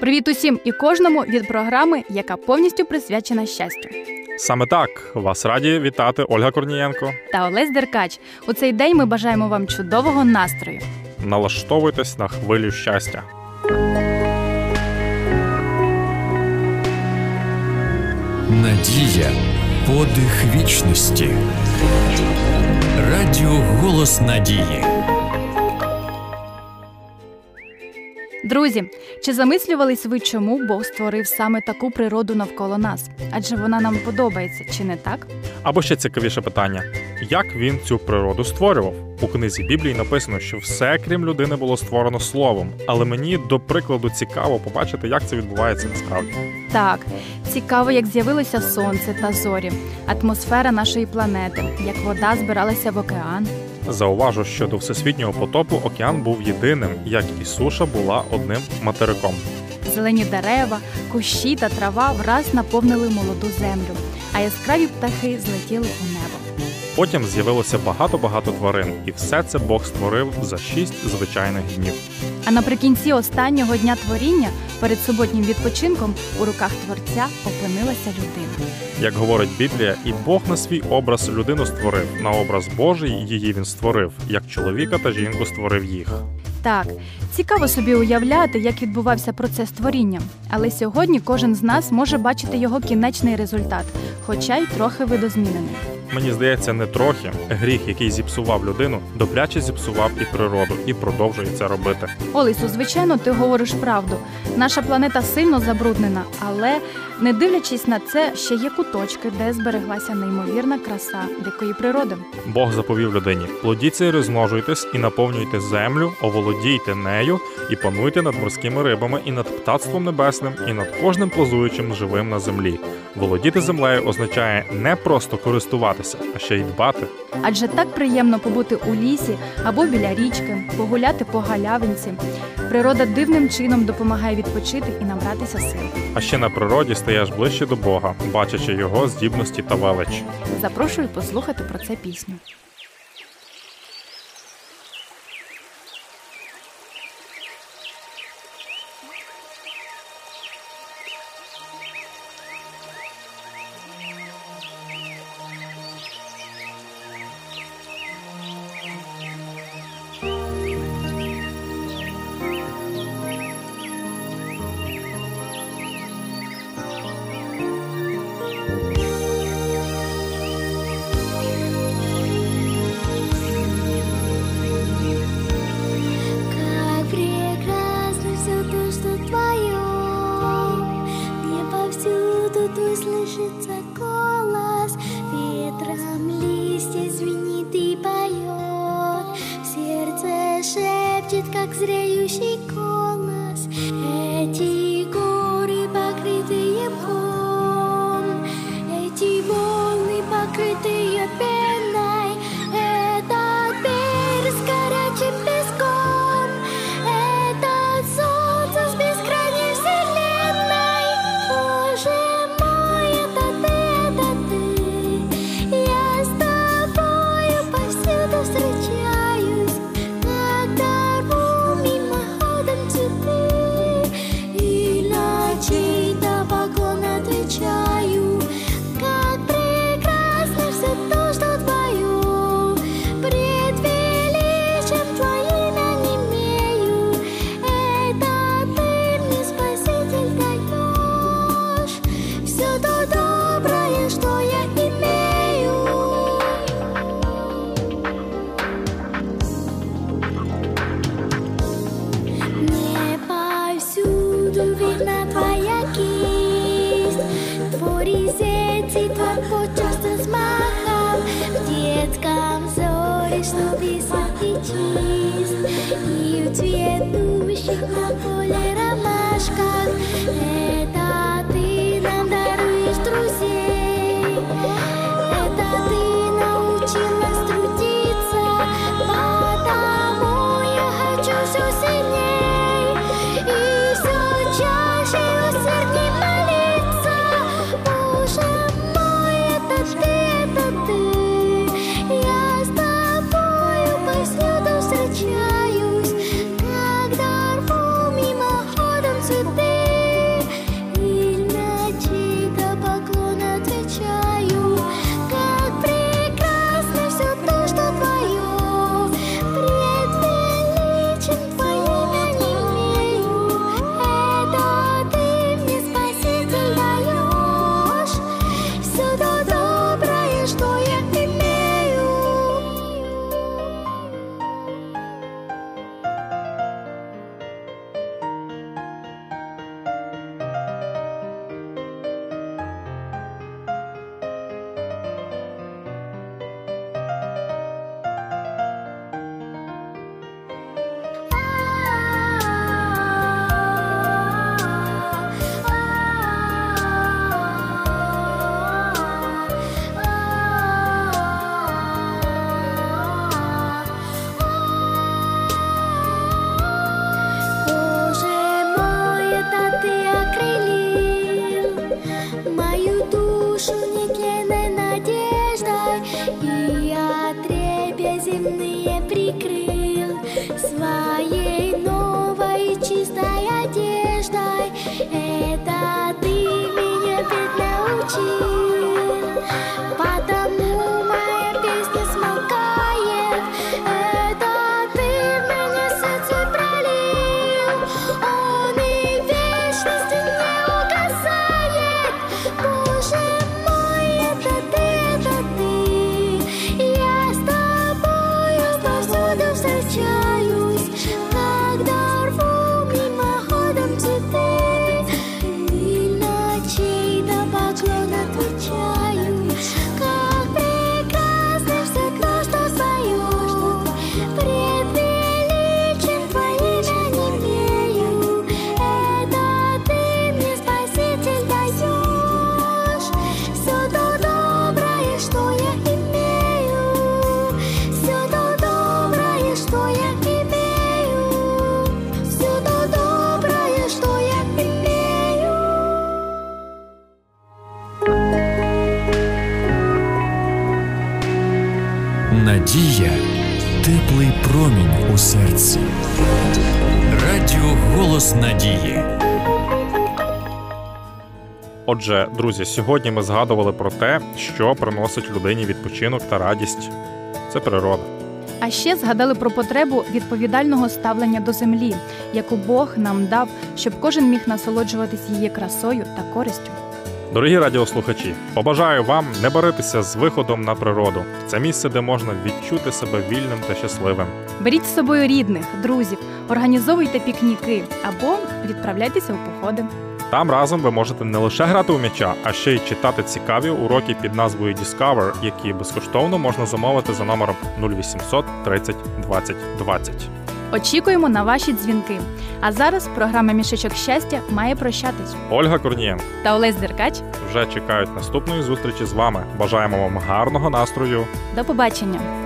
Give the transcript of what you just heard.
Привіт усім і кожному від програми, яка повністю присвячена щастю. Саме так вас раді вітати Ольга Корнієнко. Та Олесь Деркач. У цей день ми бажаємо вам чудового настрою. Налаштовуйтесь на хвилю щастя. Надія подих вічності. Радіо Голос Надії. Друзі, чи замислювались ви, чому Бог створив саме таку природу навколо нас? Адже вона нам подобається, чи не так? Або ще цікавіше питання: як він цю природу створював? У книзі Біблії написано, що все, крім людини, було створено словом. Але мені до прикладу цікаво побачити, як це відбувається насправді. Так, цікаво, як з'явилося сонце та зорі, атмосфера нашої планети, як вода збиралася в океан. Зауважу, що до всесвітнього потопу океан був єдиним, як і суша була одним материком. Зелені дерева, кущі та трава враз наповнили молоду землю, а яскраві птахи злетіли у небо. Потім з'явилося багато-багато тварин, і все це Бог створив за шість звичайних днів. А наприкінці останнього дня творіння, перед суботнім відпочинком, у руках творця опинилася людина. Як говорить Біблія, і Бог на свій образ людину створив, на образ Божий її він створив, як чоловіка та жінку створив їх. Так, цікаво собі уявляти, як відбувався процес творіння. Але сьогодні кожен з нас може бачити його кінечний результат, хоча й трохи видозмінений. Мені здається, не трохи гріх, який зіпсував людину, добряче зіпсував і природу, і продовжує це робити. Олесю, звичайно, ти говориш правду. Наша планета сильно забруднена, але не дивлячись на це, ще є куточки, де збереглася неймовірна краса дикої природи. Бог заповів людині: плодіться розмножуйтесь, і наповнюйте землю, оволодійте нею, і пануйте над морськими рибами, і над птацтвом небесним, і над кожним плазуючим живим на землі. Володіти землею означає не просто користуватися, а ще й дбати. Адже так приємно побути у лісі або біля річки, погуляти по галявинці. Природа дивним чином допомагає відпочити і набратися сил. А ще на природі стаєш ближче до Бога, бачачи його здібності та велич. Запрошую послухати про це пісню. Шепчет, как зреющий голос, резец и твой почерк с взмахом В детском взоре, что висит и чист, И в цветущих на つって промінь у серці. Радіо Голос Надії. Отже, друзі, сьогодні ми згадували про те, що приносить людині відпочинок та радість. Це природа. А ще згадали про потребу відповідального ставлення до землі, яку Бог нам дав, щоб кожен міг насолоджуватись її красою та користю. Дорогі радіослухачі, побажаю вам не баритися з виходом на природу. Це місце, де можна відчути себе вільним та щасливим. Беріть з собою рідних, друзів, організовуйте пікніки або відправляйтеся у походи. Там разом ви можете не лише грати у м'яча, а ще й читати цікаві уроки під назвою Discover, які безкоштовно можна замовити за номером 0800 30 20 20. Очікуємо на ваші дзвінки. А зараз програма Мішечок щастя має прощатись. Ольга Корнієнко Та Олесь Деркач. вже чекають наступної зустрічі з вами. Бажаємо вам гарного настрою. До побачення!